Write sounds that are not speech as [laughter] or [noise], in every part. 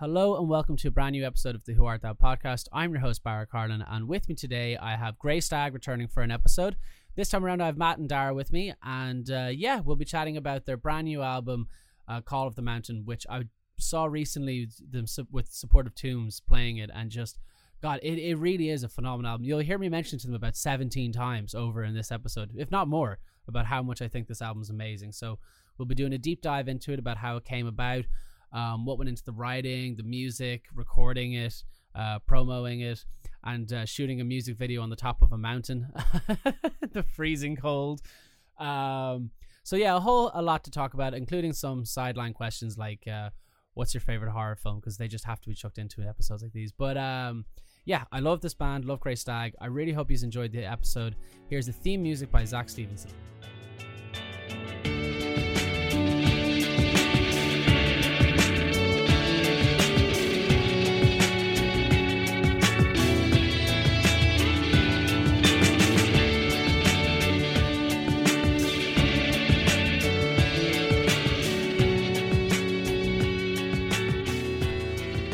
Hello and welcome to a brand new episode of the Who Art Thou podcast. I'm your host, Barra Carlin, and with me today I have Grey Stag returning for an episode. This time around I have Matt and Daragh with me, and uh, yeah, we'll be chatting about their brand new album, uh, Call of the Mountain, which I saw recently them with support of TOOMS playing it, and just God, it, it really is a phenomenal album. You'll hear me mention to them about 17 times over in this episode, if not more, about how much I think this album is amazing. So we'll be doing a deep dive into it about how it came about, um, what went into the writing, the music, recording it, uh, promoting it, and uh, shooting a music video on the top of a mountain, [laughs] the freezing cold. Um, so yeah, a whole a lot to talk about, including some sideline questions like uh, what's your favorite horror film because they just have to be chucked into episodes like these. But um, yeah, I love this band, love Grey Stag. I really hope you enjoyed the episode. Here's the theme music by Zach Stevenson.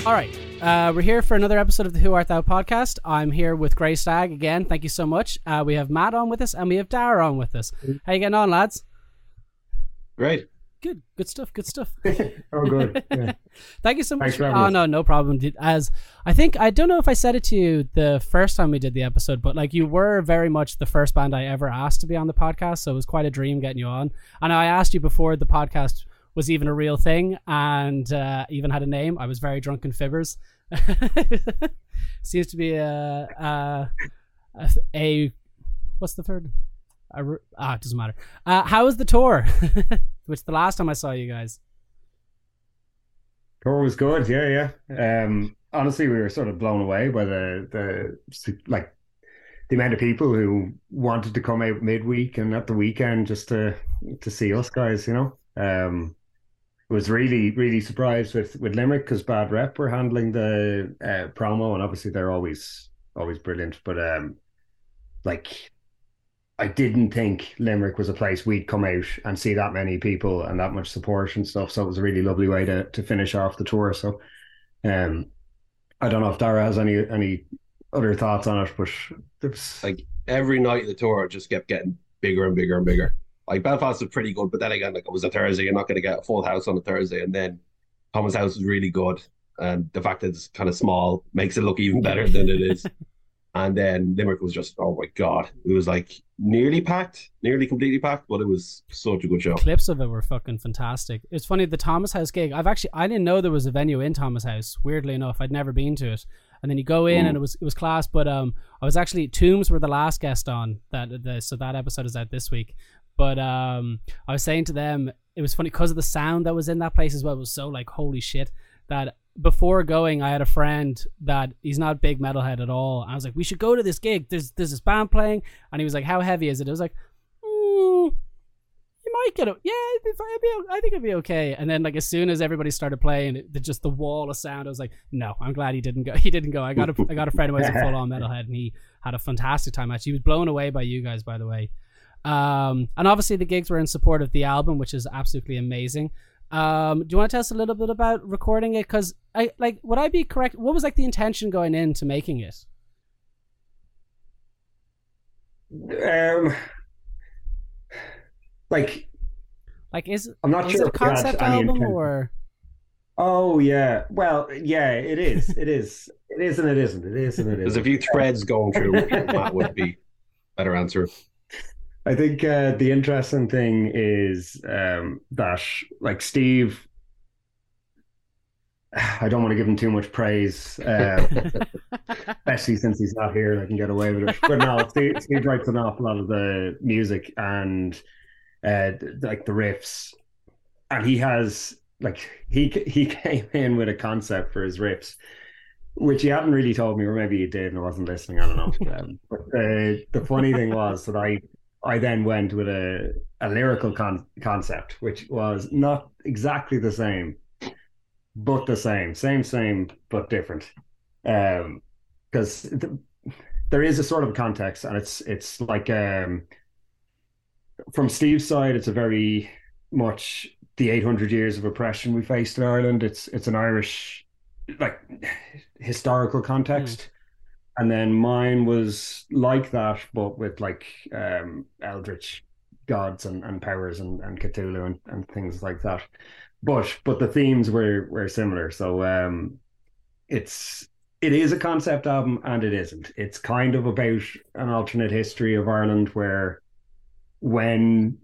All right. Uh, we're here for another episode of the Who Art Thou podcast. I'm here with Grey Stag again. Thank you so much. Uh, we have Matt on with us and we have Daragh on with us. How you getting on, lads? Great. Good, good stuff. Good stuff. [laughs] oh, good. Yeah. [laughs] Thank you so much. Thanks for oh no, no problem. As I think I don't know if I said it to you the first time we did the episode, but like you were very much the first band I ever asked to be on the podcast, so it was quite a dream getting you on. And I asked you before the podcast was even a real thing and uh, even had a name. I was very drunk drunken fibbers. [laughs] Seems to be a, a, a, a what's the third? A, ah, it doesn't matter. Uh, how was the tour? [laughs] Which the last time I saw you guys. Tour was good. Yeah, yeah. Um, honestly, we were sort of blown away by the the like the amount of people who wanted to come out midweek and at the weekend just to to see us guys. You know, um, was really really surprised with with Limerick because Bad Rep were handling the uh, promo and obviously they're always always brilliant. But um, like I didn't think Limerick was a place we'd come out and see that many people and that much support and stuff. So it was a really lovely way to to finish off the tour. So um I don't know if Daragh has any any other thoughts on it, but it was Like every night of the tour just kept getting bigger and bigger and bigger. Like Belfast was pretty good, but then again, like it was a Thursday, you're not going to get a full house on a Thursday, and then Thomas House is really good, and the fact that it's kind of small makes it look even better than it is. [laughs] And then Limerick was just, oh my god, it was like nearly packed, nearly completely packed, but it was such a good show. clips of it were fucking fantastic. It's funny the Thomas House gig. I've actually I didn't know there was a venue in Thomas House. Weirdly enough, I'd never been to it. And then you go in Mm. and it was it was class. But um, I was actually TOOMS were the last guest on that. The, so that episode is out this week. But um, I was saying to them it was funny because of the sound that was in that place as well. It was so like holy shit that before going, I had a friend that he's not big metalhead at all. I was like, we should go to this gig. There's there's this band playing, and he was like, how heavy is it? I was like, mm, you might get it. Yeah, it'd be, it'd be, I think it'd be okay. And then like as soon as everybody started playing, it, just the wall of sound. I was like, no, I'm glad he didn't go. [laughs] He didn't go. I got a I got a friend who was a full on metalhead, and he had a fantastic time. Actually, he was blown away by you guys, by the way. Um, and obviously the gigs were in support of the album, which is absolutely amazing. Um, do you want to tell us a little bit about recording it? Because I like, would I be correct? What was like the intention going into making it? um like Like, is I'm not is sure it a if we had concept album intent- or? Oh yeah. Well, yeah, it is. It is. It is and it isn't. It is and it There's a few threads going through, that would be better answer. I think uh, the interesting thing is um, that, like Steve, [sighs] I don't want to give him too much praise, uh, [laughs] especially since he's not here. I can get away with it. But no, Steve, Steve writes an awful lot of the music and uh, like the riffs, and he has like he he came in with a concept for his riffs. Which he hadn't really told me, or maybe he did and I wasn't listening. I don't know. Um, [laughs] but uh, the funny thing was that I I then went with a, a lyrical con- concept, which was not exactly the same, but the same, same, same, but different. Um, because th- there is a sort of context, and it's it's like um, from Steve's side, it's a very much the 800 years of oppression we faced in Ireland. It's it's an Irish like [sighs] historical context. And then mine was like that, but with like um eldritch gods and, and powers and, and Cthulhu and, and things like that. But but the themes were were similar. So um it's it is a concept album and it isn't. It's kind of about an alternate history of Ireland where when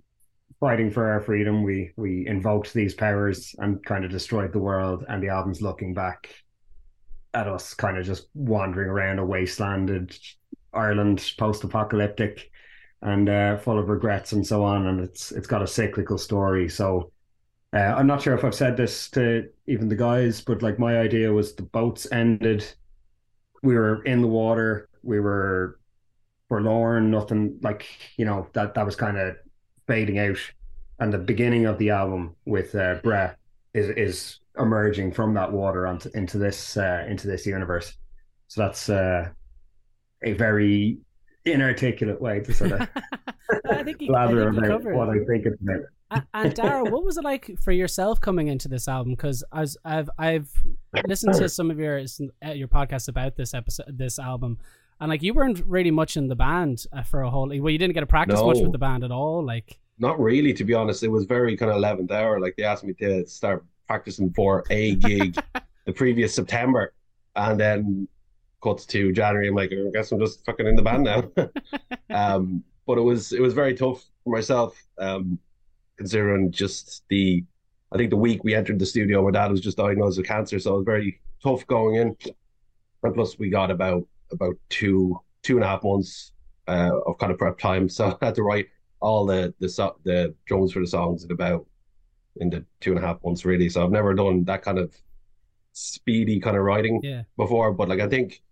fighting for our freedom we we invoked these powers and kind of destroyed the world and the album's looking back at us kind of just wandering around a wastelanded Ireland post apocalyptic and uh, full of regrets and so on and it's it's got a cyclical story. So uh, I'm not sure if I've said this to even the guys, but like my idea was the boats ended. We were in the water, we were forlorn, nothing like you know that that was kind of fading out, and the beginning of the album with uh, is is emerging from that water onto into this uh, into this universe. So that's uh, a very inarticulate way to sort of [laughs] I think you, blather I think about what I think about and Daragh, what was it like for yourself coming into this album? Because I've I've listened to some of your uh, your podcasts about this episode, this album, and like you weren't really much in the band uh, for a whole. Well, you didn't get to practice no, much with the band at all. Like, not really, to be honest. It was very kind of eleventh hour. Like they asked me to start practicing for a gig [laughs] the previous September, and then cuts to January. I'm like, I guess I'm just fucking in the band now. [laughs] um, but it was it was very tough for myself. Um, considering just the I think the week we entered the studio, my dad was just diagnosed with cancer, so it was very tough going in. And plus, we got about about two two and a half months uh, of kind of prep time, so [laughs] I had to write all the the the drums for the songs in about in the two and a half months really. So I've never done that kind of speedy kind of writing yeah. before, but like I think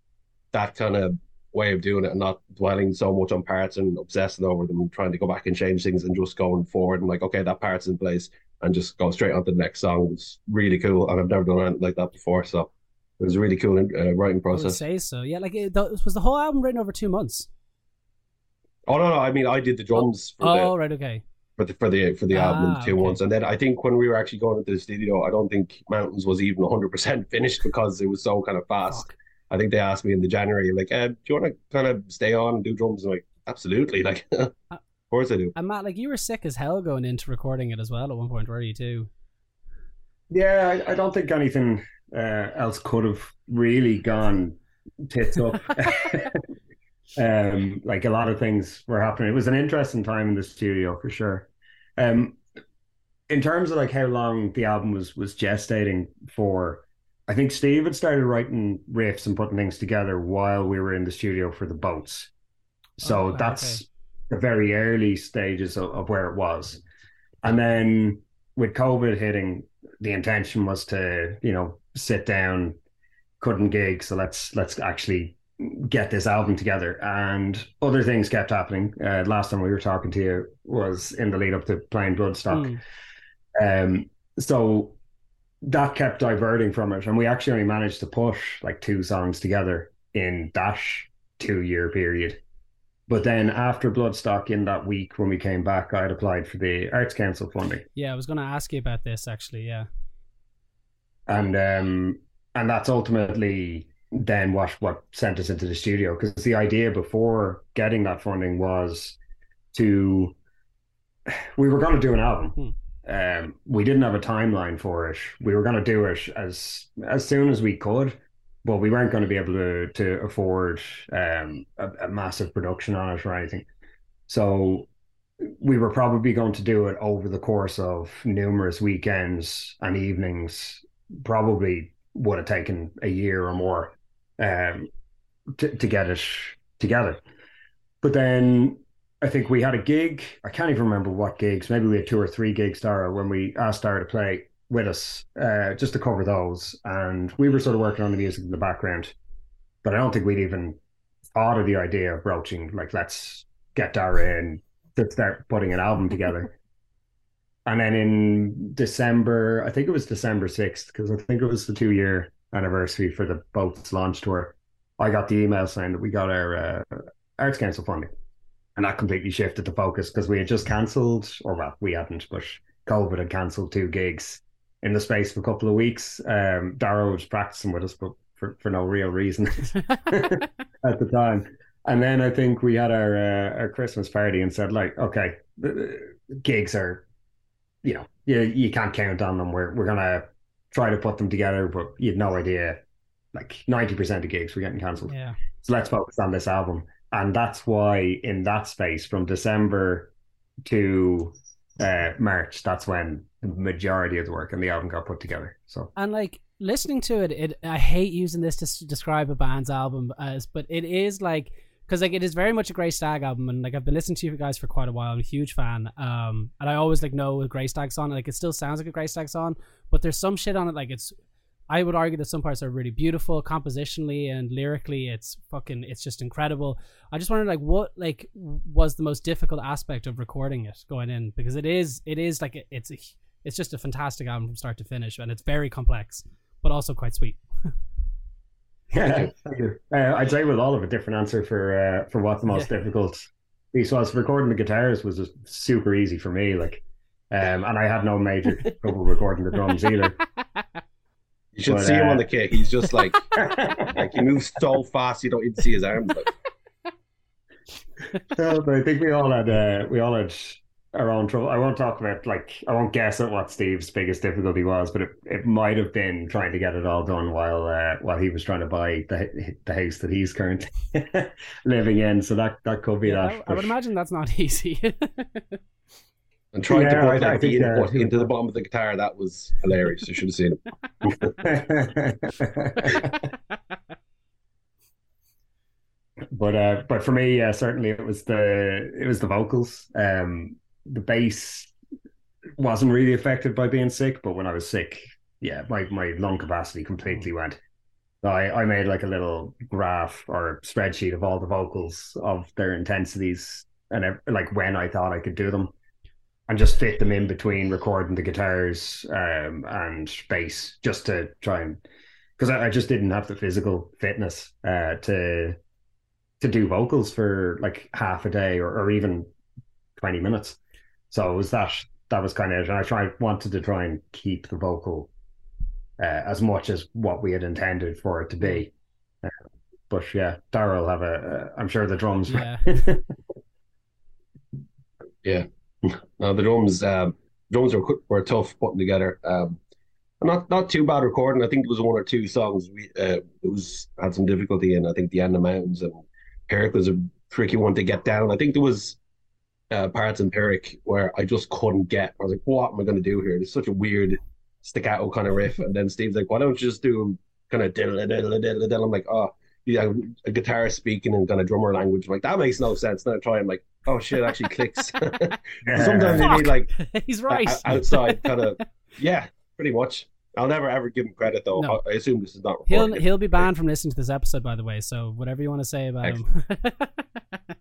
that kind of way of doing it and not dwelling so much on parts and obsessing over them and trying to go back and change things and just going forward and like okay that part's in place and just go straight on to the next song was really cool and I've never done anything like that before so it was a really cool uh, writing process. say so yeah like it, was the whole album written over two months. Oh no no I mean I did the drums. Oh, the, oh right okay. For the for the for the ah, album in two okay. months and then I think when we were actually going into the studio I don't think Mountains was even 100 percent [laughs] finished because it was so kind of fast. Fuck. I think they asked me in the January, like, uh, do you want to kind of stay on and do drums? I'm like, absolutely, [laughs] like, of course I do. And Matt, like, you were sick as hell going into recording it as well at one point, were you too? Yeah, I, I don't think anything uh, else could have really gone tits up. [laughs] um, like a lot of things were happening. It was an interesting time in the studio for sure. Um, in terms of like how long the album was was gestating for, I think Steve had started writing riffs and putting things together while we were in the studio for the boats. So oh, that's okay. the very early stages of, of where it was. And then with COVID hitting, the intention was to, you know, sit down, couldn't gig. So let's let's actually get this album together. And other things kept happening. Uh, last time we were talking to you was in the lead up to playing Bloodstock. Mm. Um, so that kept diverting from it, and we actually only managed to push like two songs together in dash two year period. But then after Bloodstock, in that week when we came back, I had applied for the Arts Council funding. Yeah, I was going to ask you about this actually. Yeah, and um, and that's ultimately then what what sent us into the studio because the idea before getting that funding was to we were going to do an album. Hmm um, we didn't have a timeline for it. We were going to do it as as soon as we could, but we weren't going to be able to to afford um, a, a massive production on it or anything. So we were probably going to do it over the course of numerous weekends and evenings. Probably would have taken a year or more um, to to get it together. But then I think we had a gig. I can't even remember what gigs. Maybe we had two or three gigs, Daragh, when we asked Daragh to play with us, uh, just to cover those. And we were sort of working on the music in the background. But I don't think we'd even thought of the idea of broaching, like, let's get Daragh in to start putting an album together. and then in December, I think it was December 6th, because I think it was the two year anniversary for the Boats launch tour. I got the email saying that we got our uh, Arts Council funding and that completely shifted the focus because we had just cancelled, or well, we hadn't, but COVID had cancelled two gigs in the space of a couple of weeks. Um, Daragh was practicing with us, but for, for no real reason [laughs] [laughs] at the time. And then I think we had our uh, our Christmas party and said like, okay, the, the gigs are, you know, you you can't count on them. We're we're gonna try to put them together, but you had no idea. Like ninety percent of gigs were getting cancelled. Yeah. So let's focus on this album, and that's why in that space from December to uh, March, that's when the majority of the work and the album got put together. So And like listening to it, it I hate using this to s- describe a band's album as, but it is like because like it is very much a Grey Stag album, and like I've been listening to you guys for quite a while. I'm a huge fan, um, and I always like know a Grey Stag song. Like it still sounds like a Grey Stag song, but there's some shit on it. Like it's, I would argue that some parts are really beautiful compositionally and lyrically. It's fucking, it's just incredible. I just wondered like what like was the most difficult aspect of recording it going in because it is, it is like it's a, it's just a fantastic album from start to finish, and it's very complex, but also quite sweet. [laughs] yeah, [laughs] thank you. Uh, I'd say with all of a different answer for uh, for what the most difficult piece was. Recording the guitars was just super easy for me. Like, um, and I had no major [laughs] trouble recording the drums either. You should But, see him uh, on the kick. He's just like [laughs] like he moves so fast you don't even see his arms. Like, No, but I think we all had uh, we all had our own trouble. I won't talk about like I won't guess at what Steve's biggest difficulty was, but it, it might have been trying to get it all done while uh, while he was trying to buy the the house that he's currently [laughs] living in. So that that could be Yeah, that. I, I would imagine that's not [laughs] easy. and trying Yeah, to put I- like, the think, input into the bottom of the guitar, that was hilarious. You should have seen it. [laughs] but uh, but for me, yeah, certainly it was the it was the vocals. Um, the bass wasn't really affected by being sick, but when I was sick, yeah, my my lung capacity completely went. I I made like a little graph or spreadsheet of all the vocals of their intensities and like when I thought I could do them, and just fit them in between recording the guitars um, and bass just to try and because I, I just didn't have the physical fitness uh, to to do vocals for like half a day or, or even 20 minutes. So it was that that was kind of it. And I tried wanted to try and keep the vocal uh, as much as what we had intended for it to be. Uh, but yeah, Daragh have a. Uh, I'm sure the drums. yeah. [laughs] No, the drums, um, drums were were tough putting together. Um, not not too bad recording. I think there was one or two songs we uh, it was had some difficulty in. I think the end of mountains and Pyrrhic was a tricky one to get down. I think there was uh, parts in Pyrrhic where I just couldn't get. I was like, what am I going to do here? It's such a weird staccato kind of riff. And then Steve's like, why don't you just do kind of diddle diddle diddle diddle? I'm like, oh, yeah, a guitarist speaking in kind of drummer language. I'm like that makes no sense. Then I try and like, oh shit, it actually [laughs] clicks. [laughs] [laughs] Sometimes you need like He's o- right. o- outside kind of yeah pretty much i'll never ever give him credit though No. i assume this is not He'll recorded. he'll be banned from listening to this episode, by the way. So whatever you want to say about him.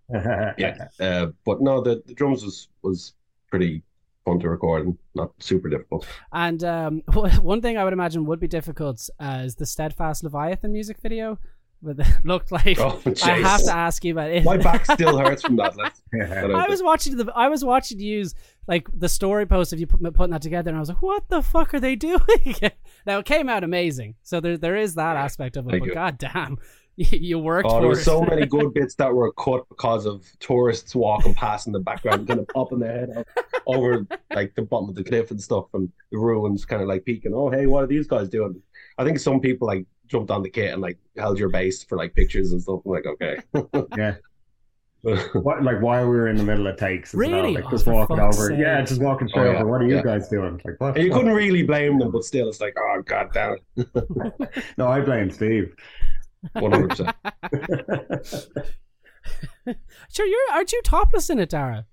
[laughs] yeah uh, but no the, the drums was was pretty fun to record and not super difficult and um, [laughs] one thing I would imagine would be difficult uh, is the Steadfast Leviathan music video. But it [laughs] looked like oh I have to ask you about it. my back still [laughs] hurts from that [laughs] I was watching the I was watching you use like the story post of you put, putting that together, and I was like, "What the fuck are they doing?" now it came out amazing, so there there is that aspect of it. But you. god damn, you, worked Oh, for there were so many good bits that were cut because of tourists walking past in the background, kind of popping their head up over like the bottom of the cliff and stuff, and the ruins, kind of like peeking. Oh, hey, what are these guys doing? I think some people like jumped on the kit and like held your base for like pictures and stuff. I'm like, okay. [laughs] yeah. [laughs] What, like while we were in the middle of takes, as well, Really? like Oh, just for walking over, sake. yeah, just walking oh, straight Oh, yeah, over. What are you yeah. guys doing? Like what? And you what? couldn't really blame them, but still, it's like, oh god damn it, [laughs] No, I blame Steve. one hundred percent. sure, you're aren't you topless in it, Daragh?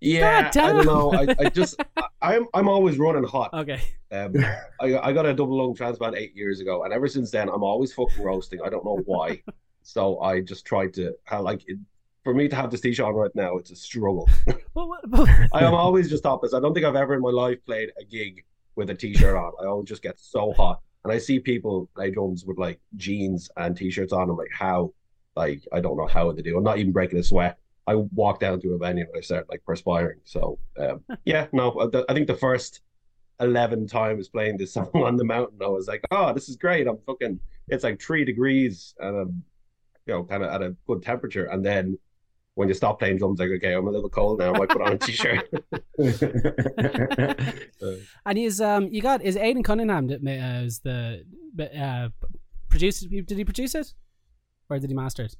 Yeah, I don't know. I, I [laughs] just, I, I'm, I'm always running hot. Okay, Um, I, I got a double lung transplant eight years ago, and ever since then, I'm always fucking roasting. I don't know why. [laughs] so I just tried to, like, it, for me to have this t-shirt on right now, it's a struggle. [laughs] well, what- but- I am always just topless. I don't think I've ever in my life played a gig with a t-shirt on. I always just get so hot, and I see people play drums with like jeans and t-shirts on. I'm like, how? Like, I don't know how they do. I'm not even breaking a sweat. I walk down to a venue and I start like perspiring. So, um, yeah, no, I- I think the first eleven times playing this [laughs] song on the mountain. I was like, oh, this is great. I'm fucking. It's like three degrees and I'm, you know, kind of at a good temperature. And then when you stop playing drums, like, okay, I'm a little cold now. I might put on a t-shirt. [laughs] [laughs] and he's um, you got is Aidan Cunningham that uh, is the uh, producer? Did he produce it, or did he master it?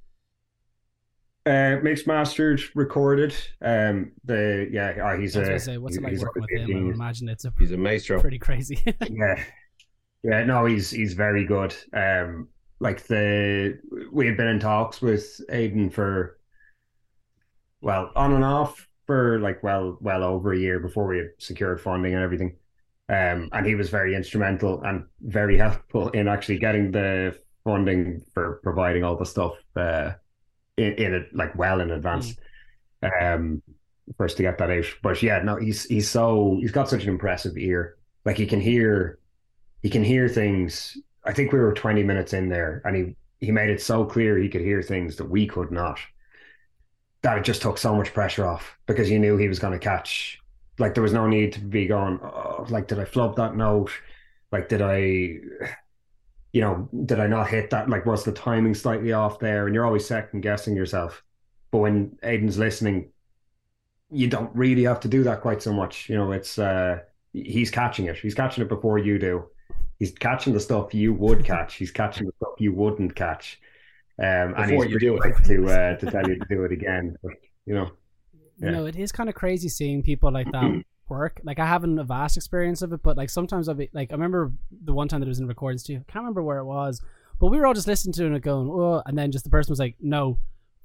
Uh, mixed, mastered, recorded. Um, the yeah, oh, he's a. Say, what's it like working with him? I imagine it's a he's a maestro. Pretty crazy. [laughs] yeah, yeah. No, he's he's very good. Um, like the we had been in talks with Aidan for well on and off for like well well over a year before we had secured funding and everything. Um, and he was very instrumental and very [laughs] helpful in actually getting the funding for providing all the stuff. Uh, in, in it like well in advance. Mm. Um, for us to get that out. But yeah, no, he's he's so he's got such an impressive ear. Like he can hear, he can hear things. I think we were twenty minutes in there, and he he made it so clear he could hear things that we could not. That it just took so much pressure off because you knew he was going to catch. Like there was no need to be going. Oh, like did I flub that note? Like did I? You know, did I not hit that? Like, was the timing slightly off there? And you're always second guessing yourself. But when Aidan's listening, you don't really have to do that quite so much. You know, it's uh he's catching it. He's catching it before you do. He's catching the stuff you would catch. He's catching the stuff you wouldn't catch. Um, and he's you do it to uh, to [laughs] tell you to do it again. But, you know, yeah. you know, it is kind of crazy seeing people like that work. Like I haven't a vast experience of it, but like sometimes I'll be like I remember the one time that it was in recordings too. I can't remember where it was, but we were all just listening to it going, oh, and then just the person was like, no,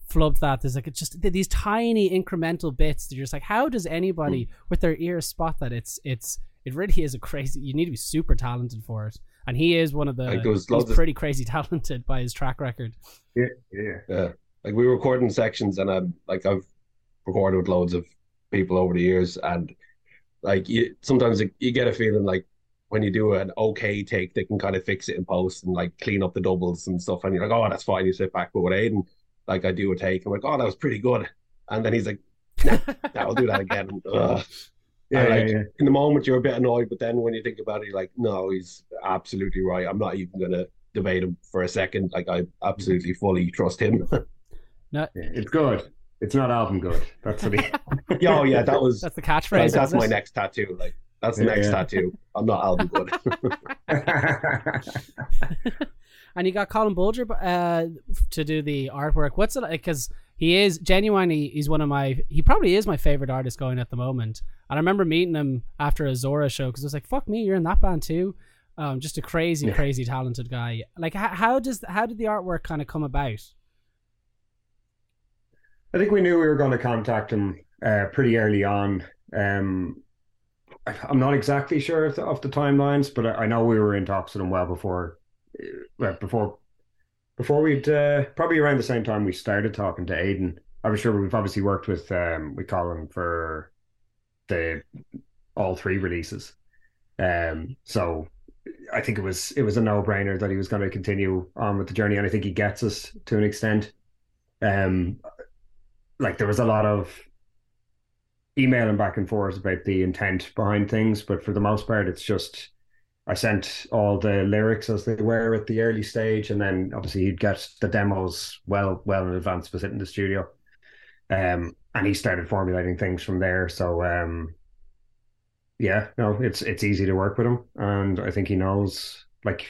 flubbed that. There's like it's just these tiny incremental bits that you're just like, how does anybody hmm. with their ears spot that? It's it's it really is a crazy. You need to be super talented for it, and he is one of the. Like he's pretty of... crazy [laughs] talented by his track record. Yeah, yeah, yeah. Like we were recording sections, and I'm like I've recorded with loads of people over the years, and like you, sometimes you get a feeling like when you do an okay take, they can kind of fix it in post and like clean up the doubles and stuff. And you're like, oh, that's fine. You sit back. But with Aidan, like I do a take, I'm like, oh, that was pretty good. And then he's like, nah, nah I'll do that again. [laughs] Ugh. Yeah, like, yeah, yeah, in the moment you're a bit annoyed, but then when you think about it, you're like, no, he's absolutely right. I'm not even gonna debate him for a second. Like I absolutely fully trust him. [laughs] no, it's good. It's not album good. that's what he. [laughs] yeah, oh, yeah, that was. That's the catchphrase. That's, that's my next tattoo. Like that's the yeah, next yeah. tattoo. I'm not album good. [laughs] [laughs] and you got Colin Bulger uh, to do the artwork. What's it like? Because he is genuinely, he's one of my, he probably is my favorite artist going at the moment. And I remember meeting him after a Zhora show because I was like, fuck me, you're in that band too. Um, just a crazy, yeah. crazy talented guy. Like, how, how does, how did the artwork kind of come about? I think we knew we were going to contact him uh, pretty early on. Um, I'm not exactly sure of the, of the timelines, but I, I, know we were in talks with him well before, uh, before, before we'd uh, probably around the same time we started talking to Aidan. I was sure we've obviously worked with um, we call him for the all three releases. Um, so I think it was it was a no brainer that he was going to continue on with the journey, and I think he gets us to an extent. Um, like there was a lot of emailing back and forth about the intent behind things, but for the most part, it's just I sent all the lyrics as they were at the early stage, and then obviously he'd get the demos well well in advance was sitting in the studio, um, and he started formulating things from there. So um, yeah, no, it's it's easy to work with him, and I think he knows like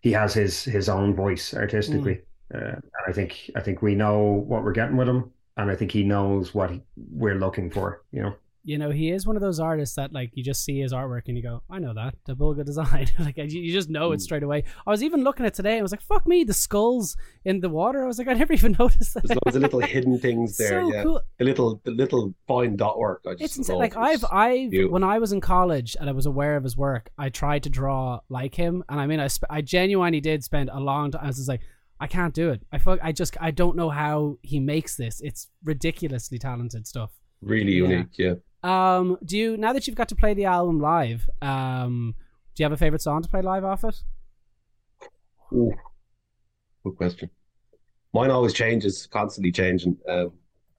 he has his his own voice artistically. Mm. Uh, I think I think we know what we're getting with him, and I think he knows what he, we're looking for. You know. You know, he is one of those artists that like you just see his artwork and you go, I know that the Bulger design. [laughs] like you just know it hmm. straight away. I was even looking at today and I was like, fuck me, the skulls in the water. I was like, I never even [laughs] noticed that. There's loads of little hidden things [laughs] there. So yeah, cool. the little the little fine dot work. I just it's like I've I when I was in college and I was aware of his work, I tried to draw like him, and I mean, I sp- I genuinely did spend a long time. I was just like I can't do it. I fuck, I just I don't know how he makes this. It's ridiculously talented stuff. Really yeah. unique, yeah. Um, do you now that you've got to play the album live? Um, do you have a favorite song to play live off it? Ooh, good question. Mine always changes, constantly changing. Um,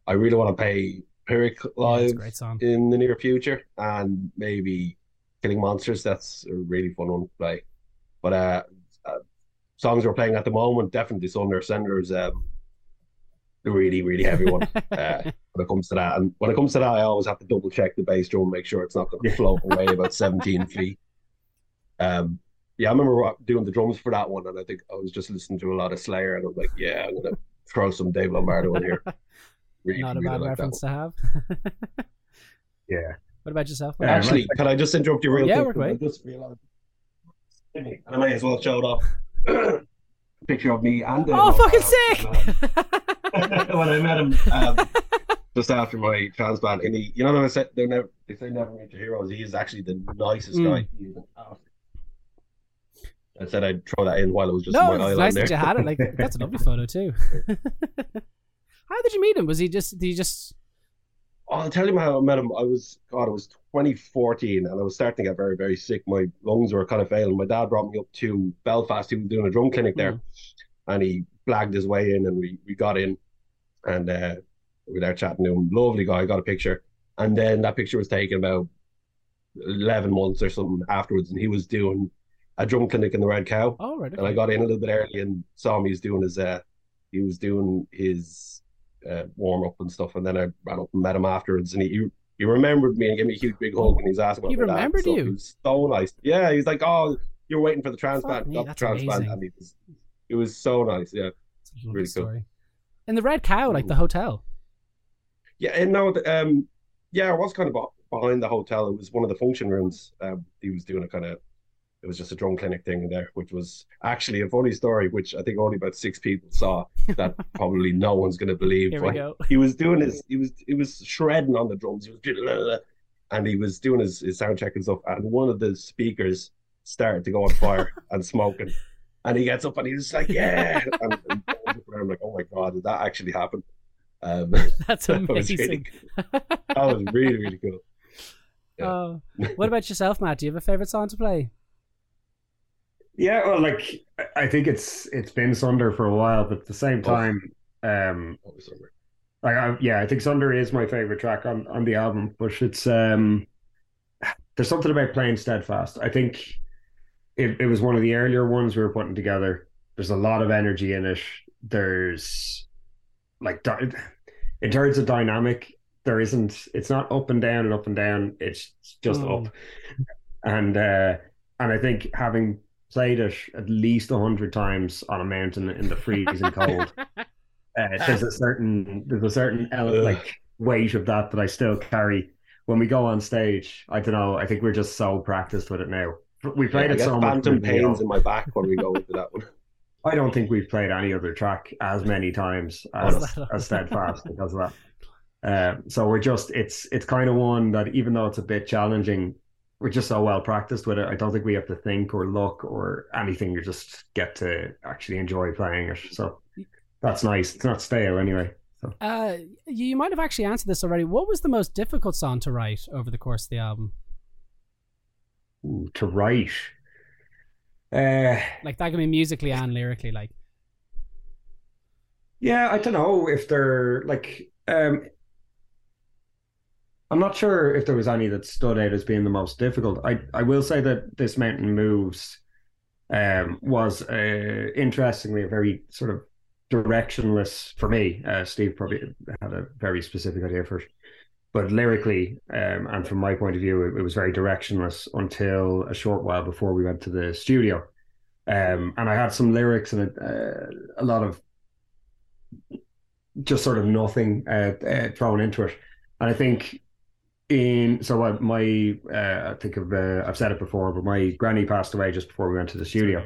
I really want to play Pyrrhic live yeah, in the near future, and maybe Killing Monsters. That's a really fun one to play. But uh, uh songs we're playing at the moment, definitely Sunder Sender's um, a really, really heavy one [laughs] uh, when it comes to that. And when it comes to that, I always have to double check the bass drum, make sure it's not going to float away [laughs] about 17 feet. Um, yeah, I remember doing the drums for that one, and I think I was just listening to a lot of Slayer, and I was like, yeah, I'm going to throw some Dave Lombardo in here. [laughs] Really, not a really bad like reference to have. yeah. What about yourself? Yeah, Actually, can I just interrupt you real yeah, quick? Yeah, I just realized, and I might as well show it off. [coughs] picture of me and oh, fucking sick! [laughs] when I met him um, [laughs] just after my transplant, and he, you know, I said they never, they say never meet your heroes. He is actually the nicest mm. guy. I said I'd throw that in while it was just no, my it's nice that you had it. Like that's a lovely photo too. [laughs] how did you meet him? Was he just? Did he just? I'll tell you how I met him. I was God, it was 2014, and I was starting to get very, very sick. My lungs were kind of failing. My dad brought me up to Belfast. He was doing a drum clinic there, mm. and he blagged his way in, and we we got in, and uh, we were there chatting to him. Lovely guy. Got a picture, and then that picture was taken about 11 months or something afterwards, and he was doing a drum clinic in the Red Cow. Oh, right. Okay. And I got in a little bit early and saw him. He was doing his uh, he was doing his uh, warm up and stuff, and then I ran up and met him afterwards, and he. he remembered me and gave me a huge big hug, and he's asking about he remembered you. He was so nice. Yeah, he's like, "Oh, you're waiting for the transplant." Me, got the transplant, amazing. and he was, it was so nice. Yeah, really story. cool. In the Red Cow, like the hotel. Yeah, and no, um, yeah, I was kind of behind the hotel. It was one of the function rooms. Um, he was doing a kind of it was just a drum clinic thing there, which was actually a funny story, which I think only about six people saw. That [laughs] probably no one's going to believe. Here we go. He was doing his, he was, he was shredding on the drums. He was, and he was doing his, his sound check and stuff. And one of the speakers started to go on fire [laughs] and smoking. And he gets up and he's like, "Yeah!" [laughs] and, and I'm like, "Oh my god, did that actually happen?" Um, That's amazing. that, was really, that was really, really cool. Yeah. Uh, what about yourself, Matt? Do you have a favorite song to play? Yeah, well, like I think it's it's been Sunder for a while, but at the same time, um, like I, yeah, I think Sunder is my favorite track on on the album. But it's um, there's something about playing Steadfast. I think it, it was one of the earlier ones we were putting together. There's a lot of energy in it. There's like in terms of dynamic, there isn't. It's not up and down and up and down. It's just oh. up, and uh, and I think having played it at least a hundred times on a mountain in the freezing cold. [laughs] Uh, there's a certain there's a certain like weight of that that I still carry when we go on stage. I don't know. I think we're just so practiced with it now. We played yeah, it so much. Phantom pains in my back when we go into that one. [laughs] [laughs] I don't think we've played any other track as many times as, as Steadfast because of that. Uh, so we're just it's it's kind of one that even though it's a bit challenging, we're just so well practiced with it. I don't think we have to think or look or anything. You just get to actually enjoy playing it. So that's nice. It's not stale anyway. So. Uh, you might have actually answered this already. What was the most difficult song to write over the course of the album? Ooh, to write, uh, like that can be musically and lyrically, like. Yeah, I don't know if they're like um I'm not sure if there was any that stood out as being the most difficult. I, I will say that this mountain moves um, was uh, interestingly a very sort of directionless for me. Uh, Steve probably had a very specific idea for it, but lyrically um, and from my point of view, it, it, was very directionless until a short while before we went to the studio. Um, and I had some lyrics and a, uh, a lot of just sort of nothing uh, uh, thrown into it. And I think in so I, my uh, I think I've uh, I've said it before, but my granny passed away just before we went to the studio,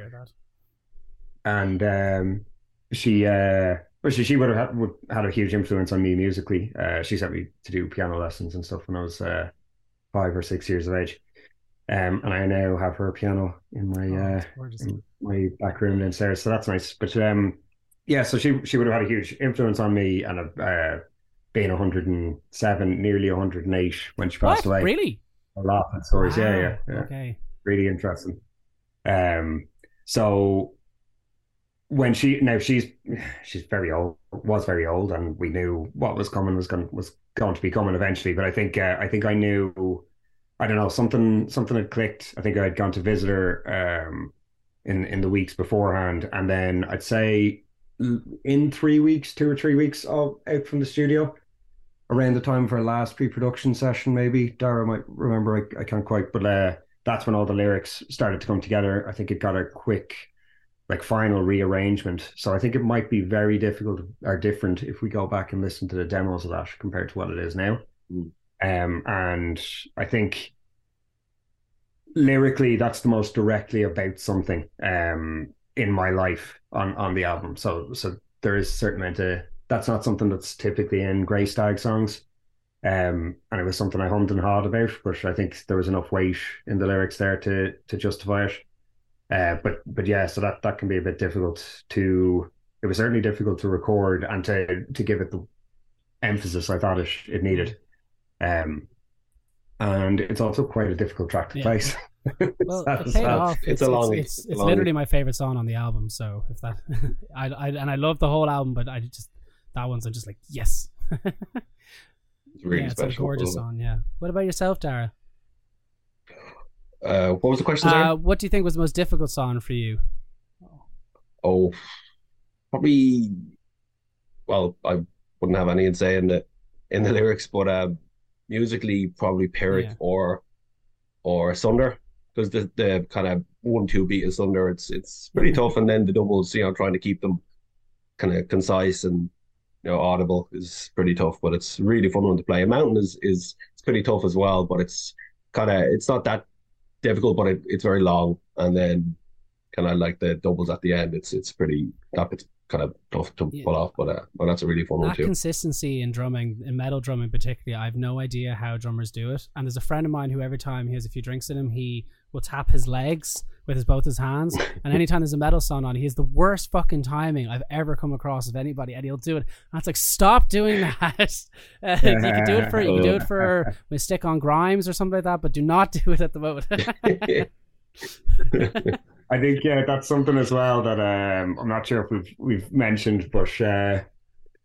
and um, she uh, well, she, she would have had, would, had a huge influence on me musically. Uh, she sent me to do piano lessons and stuff when I was uh, five or six years of age, um, and I now have her piano in my oh, uh, in my back room downstairs, so that's nice. But um, yeah, so she she would have had a huge influence on me and a uh, being 107, nearly 108 when she passed what? away. Really? A lot of stories. Wow. Yeah, yeah, yeah. Okay. Really interesting. Um, so when she now she's she's very old, was very old, and we knew what was coming was going was going to be coming eventually. But I think uh, I think I knew I don't know something something had clicked. I think I'd gone to visit her um, in in the weeks beforehand, and then I'd say in three weeks, two or three weeks of out from the studio, around the time of our last pre-production session, maybe Daragh might remember. I, I can't quite, but uh, that's when all the lyrics started to come together. I think it got a quick like final rearrangement. So I think it might be very difficult or different if we go back and listen to the demos of that compared to what it is now. Mm. Um, and I think lyrically, that's the most directly about something um, in my life on on the album. So so there is certain amount of that's not something that's typically in Grey Stag songs. Um, and it was something I hummed and hawed about, but I think there was enough weight in the lyrics there to to justify it. Uh, but but yeah, so that that can be a bit difficult to. It was certainly difficult to record and to to give it the emphasis I thought it it needed. Um, and it's also quite a difficult track to Yeah. place. [laughs] Well, it paid off. It's a long- It's, it's it's long- literally my favorite song on the album. So if that, [laughs] I, I and I love the whole album, but I just that one's I'm just like yes. It's really yeah, it's a gorgeous song. Yeah. What about yourself, Daragh? Uh, what was the question? Uh, what do you think was the most difficult song for you? Oh, probably. Well, I wouldn't have any say in the in the [laughs] lyrics, but uh, musically, probably Pyrrhic Yeah. or or Sunder, because the the kind of one two beat of Sunder, it's it's pretty tough, and then the doubles, you know, trying to keep them kind of concise and you know audible is pretty tough, but it's really fun one to play. A mountain is is it's pretty tough as well, but it's kind of it's not that difficult, but it, it's very long, and then kind of like the doubles at the end. It's it's pretty that bit's kind of tough to Yeah. pull off, but uh, but that's a really fun one too. consistency in drumming, in metal drumming particularly, I have no idea how drummers do it. And there's a friend of mine who every time he has a few drinks in him, he will tap his legs with his both his hands. [laughs] And anytime there's a metal song on, he has the worst fucking timing I've ever come across of anybody, and he'll do it. And it's like, stop doing [laughs] that. [laughs] Uh, you can do it for you can do it for with stick on Grimes or something like that, but do not do it at the moment. I think yeah, that's something as well that um, I'm not sure if we've we've mentioned, but uh,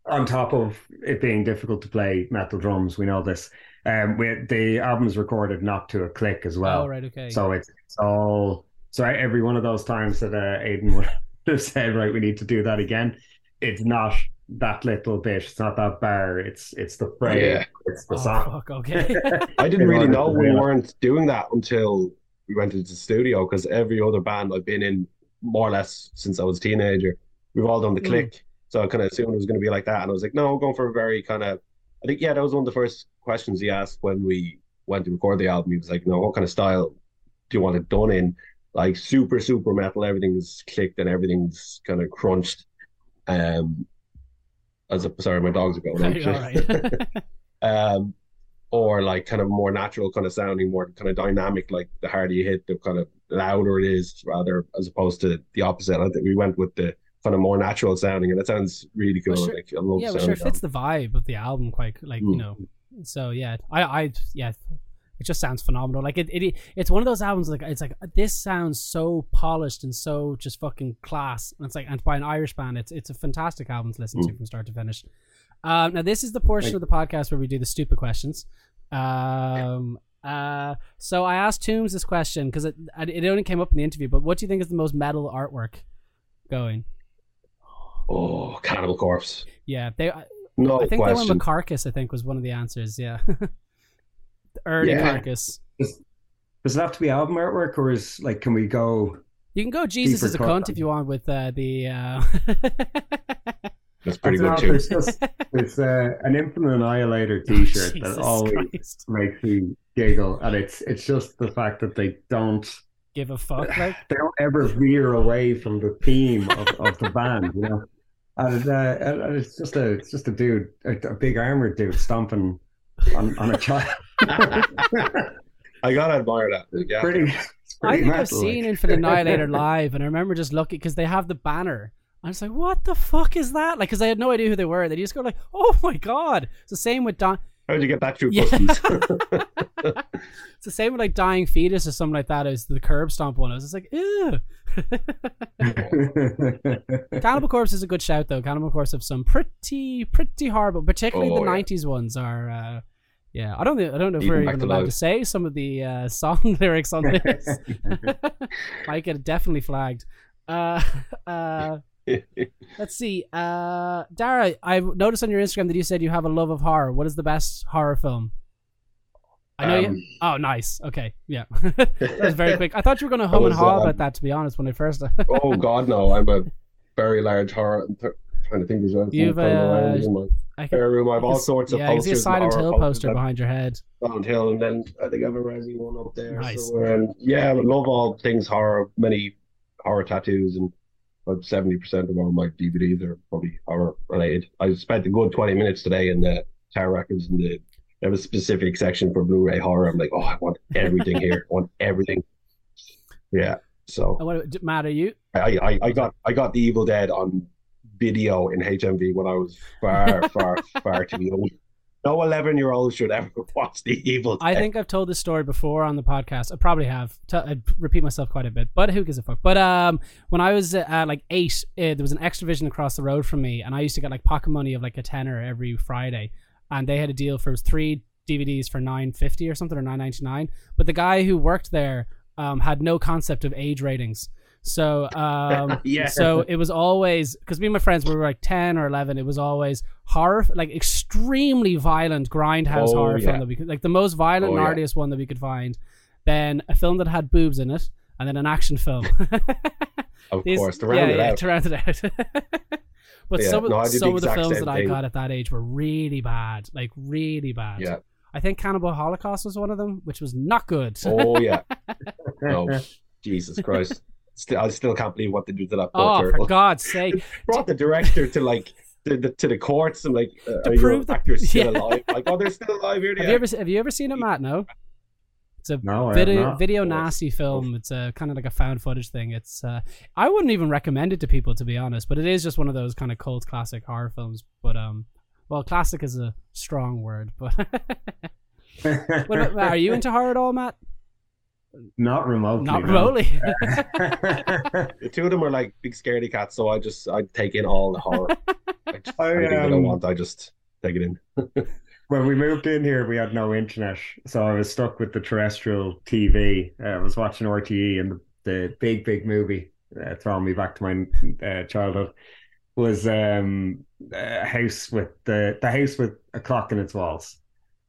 on top of it being difficult to play metal drums, we know this. Um, we, the album's recorded not to a click as well, oh right, okay. so it's, it's all so every one of those times that uh, Aidan would [laughs] have said, right, we need to do that again. It's not that little bit. It's not that bar. It's it's the phrase. Yeah. It's the oh, song. fuck, [laughs] okay. I didn't really know we weren't doing that until we went into the studio because every other band I've been in, more or less since I was a teenager, we've all done the Mm. click. So I kind of assumed it was going to be like that, and I was like, no, I'm going for a very kind of. I think yeah, that was one of the first questions he asked when we went to record the album. He was like, no, what kind of style do you want it done in? Like super super metal, everything's clicked and everything's kind of crunched. Um, as a sorry, my dogs are going. on. [laughs] You're all right. [laughs] um, or like kind of more natural kind of sounding, more kind of dynamic, like the harder you hit, the kind of louder it is, rather as opposed to the opposite. I think we went with the kind of more natural sounding, and it sounds really cool. Well, sure- like, yeah, well, sure, it fits the vibe of the album quite like you Mm. know. So yeah, I I yeah, it just sounds phenomenal. Like it, it it's one of those albums like it's like this sounds so polished and so just fucking class. And it's like and by an Irish band, it's it's a fantastic album to listen to from start to finish. Um, now this is the portion of the podcast where we do the stupid questions. Um. Uh. So I asked TOOMS this question because it it only came up in the interview. But what do you think is the most metal artwork going? Oh, Cannibal Corpse. Yeah, they. No I think they went question. with Carcass. I think was one of the answers. Yeah, [laughs] The early Yeah. Carcass. Does it have to be album artwork, or is like can we go? You can go Jesus Deeper is a cut. cunt if you want with uh, the. Uh... [laughs] That's pretty I good don't too. There's just there's uh, an Infant Annihilator [laughs] T-shirt Jesus that always Christ. makes me giggle, and it's it's just the fact that they don't Give a fuck, like. [sighs] they don't ever veer away from the theme of, of the band, you know. And, uh, and and it's just a it's just a dude, a, a big armored dude stomping on, on a child. [laughs] I gotta admire that. Yeah. pretty, it's I pretty think I've metal, seen like. Infant [laughs] Annihilator live, and I remember just looking because they have the banner. I was like, "What the fuck is that?" Like, because I had no idea who they were. They just go like, "Oh my god!" It's the same with Don. How did you get that through Yeah. customs? [laughs] It's the same with like Dying Fetus or something like that. Is the curb stomp one. I was just like, "Ew." Cannibal Corpse is a good shout though. Cannibal Corpse have some pretty pretty horrible, particularly Oh, the yeah. '90s ones are. Uh, Yeah, I don't think I don't know if Even we're even allowed to say some of the uh, [laughs] song lyrics on this. [laughs] I get definitely flagged. Uh, [laughs] uh, let's see. Uh, Daragh, I noticed on your Instagram that you said you have a love of horror. What is the best horror film? I know you. Um, Oh, nice. Okay, yeah, that was very quick. I thought you were going to hum and was, haw um, about that. To be honest, when I first. oh God, no! I'm a very large horror. Trying to think there's anything You've, going around uh, in my I can, spare room. I have all sorts of yeah, I can see a posters. and Silent Hill poster behind your head. Silent Hill, and then I think I have a Resi one up there. Nice. So, um, yeah, I love all things horror. Many horror tattoos, and about seventy percent of all my DVDs are probably horror related. I spent a good twenty minutes today in the Tower Records, and the there was a specific section for Blu-ray horror. I'm like, oh, I want everything here. I want everything. Yeah. So And what, Matt, are you? I, I, I got I got the Evil Dead on video in HMV when I was far, [laughs] far, far too young. No eleven year old should ever [laughs] watch the Evil Dead. I think I've told this story before on the podcast. I probably have. T- I repeat myself quite a bit, but who gives a fuck? But um, when I was uh, like eight, uh, there was an Xtra-vision across the road from me, and I used to get like pocket money of like a tenner every Friday, and they had a deal for three DVDs for nine fifty or something or nine ninety nine. But the guy who worked there um, had no concept of age ratings. So um, [laughs] Yeah. so it was always because me and my friends we were like ten or eleven. It was always horror, like extremely violent grindhouse Oh, horror film that we could like the most violent Oh, and yeah. one that we could find. Then a film that had boobs in it, and then an action film. [laughs] of These- course, to round yeah, it yeah, out. to round it out. [laughs] but Yeah, some of no, did the some of the films that I got at that age were really bad, like really bad. Yeah. I think Cannibal Holocaust was one of them, which was not good. Oh yeah. No, Jesus Christ. Still, I still can't believe what they did to that poor oh, turtle. for God's sake! [laughs] Brought the director to like to the, to the courts and like, uh, To are prove that- actors still [laughs] yeah. alive? Like, oh, they're still alive here. Have yeah. you ever have you ever seen it, Matt? No. It's a No, video video nasty film. It's a kind of like a found footage thing. It's uh, I wouldn't even recommend it to people to be honest, but it is just one of those kind of cult classic horror films. But um, well, classic is a strong word. But [laughs] what about, are you into horror at all, Matt? Not remotely. Not no. remotely. [laughs] The two of them are like big scaredy cats, so I just I take in all the horror. I just, I, anything that I um, want, I just take it in. [laughs] when we moved in here, we had no internet, so I was stuck with the terrestrial TV. Uh, I was watching RTE, and the, the big, big movie uh, throwing me back to my uh, childhood was um, a house with the the house with a clock in its walls.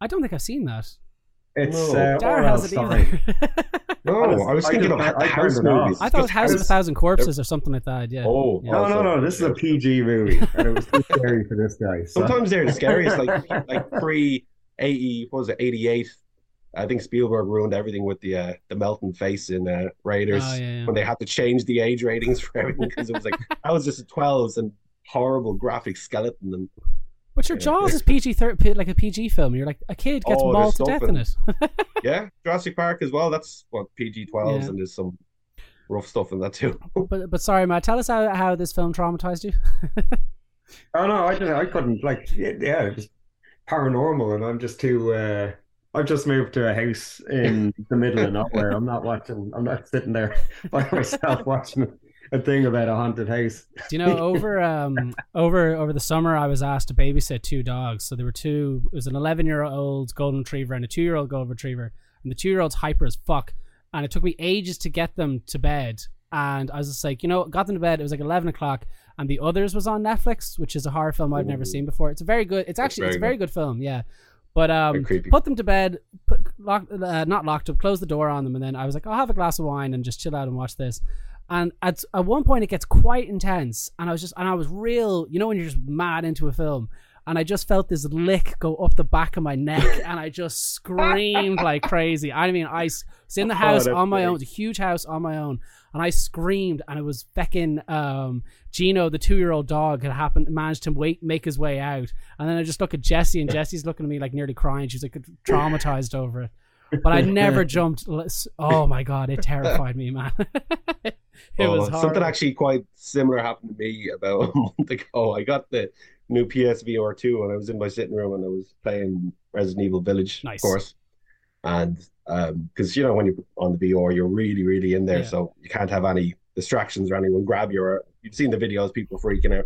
I don't think I've seen that. It's No. uh, Daragh has it either. [laughs] No, I was I thinking just- of I the house turned movies. I thought it was House of a Thousand Corpses or something like that. Yeah. Oh, Yeah. No, no, no. This is a PG movie, and it was too scary for this guy. So. Sometimes they're the scariest, like [laughs] like pre eighty. What was it? Eighty eight. I think Spielberg ruined everything with the uh, the melting face in uh, Raiders Oh, yeah, yeah. when they had to change the age ratings for everything because it was like that was just a twelves and horrible graphic skeleton and But your Jaws is PG thir- P- like a PG film. You're like a kid gets Oh, mauled to death in stuff it. [laughs] yeah, Jurassic Park as well. That's what PG twelves Yeah. and there's some rough stuff in that too. [laughs] but but sorry, Matt. Tell us how, how this film traumatized you. [laughs] Oh no, I didn't. I couldn't. Like, yeah, it was paranormal, and I'm just too. Uh, I've just moved to a house in the middle of nowhere. I'm not watching. I'm not sitting there by myself watching a thing about a haunted house. Do you know [laughs] over um over over the summer I was asked to babysit two dogs. So there were two. It was an 11 year old golden retriever and a two year old golden retriever. And the two year old's hyper as fuck. And it took me ages to get them to bed. And I was just like, you know, got them to bed. It was like 11 o'clock. And the others was on Netflix, which is a horror film I've never seen before. It's a very good. It's actually it's a very very good film. Yeah. But um, put them to bed, put, lock, uh, not locked up, close the door on them, and then I was like, I'll have a glass of wine and just chill out and watch this. And at at one point, it gets quite intense, and I was just and I was real, you know, when you're just mad into a film, and I just felt this lick go up the back of my neck, [laughs] and I just screamed like crazy. I mean, I was in the house that's on my great. own, a huge house on my own, and I screamed, and it was fecking um, Gino, the two year old dog, had happened managed to wait make his way out, and then I just look at Jesse, and [laughs] Jesse's looking at me like nearly crying. She's like traumatized over it. But I never [laughs] jumped. Oh my god, it terrified me, man. [laughs] it Oh, was something actually quite similar happened to me about [laughs] a month ago. Oh, I got the new PSVR two and I was in my sitting room and I was playing Resident Evil Village, Nice. of course. And um, because you know when you're on the VR, you're really, really in there, Yeah. so you can't have any distractions or anyone grab you. You've seen the videos, people freaking out.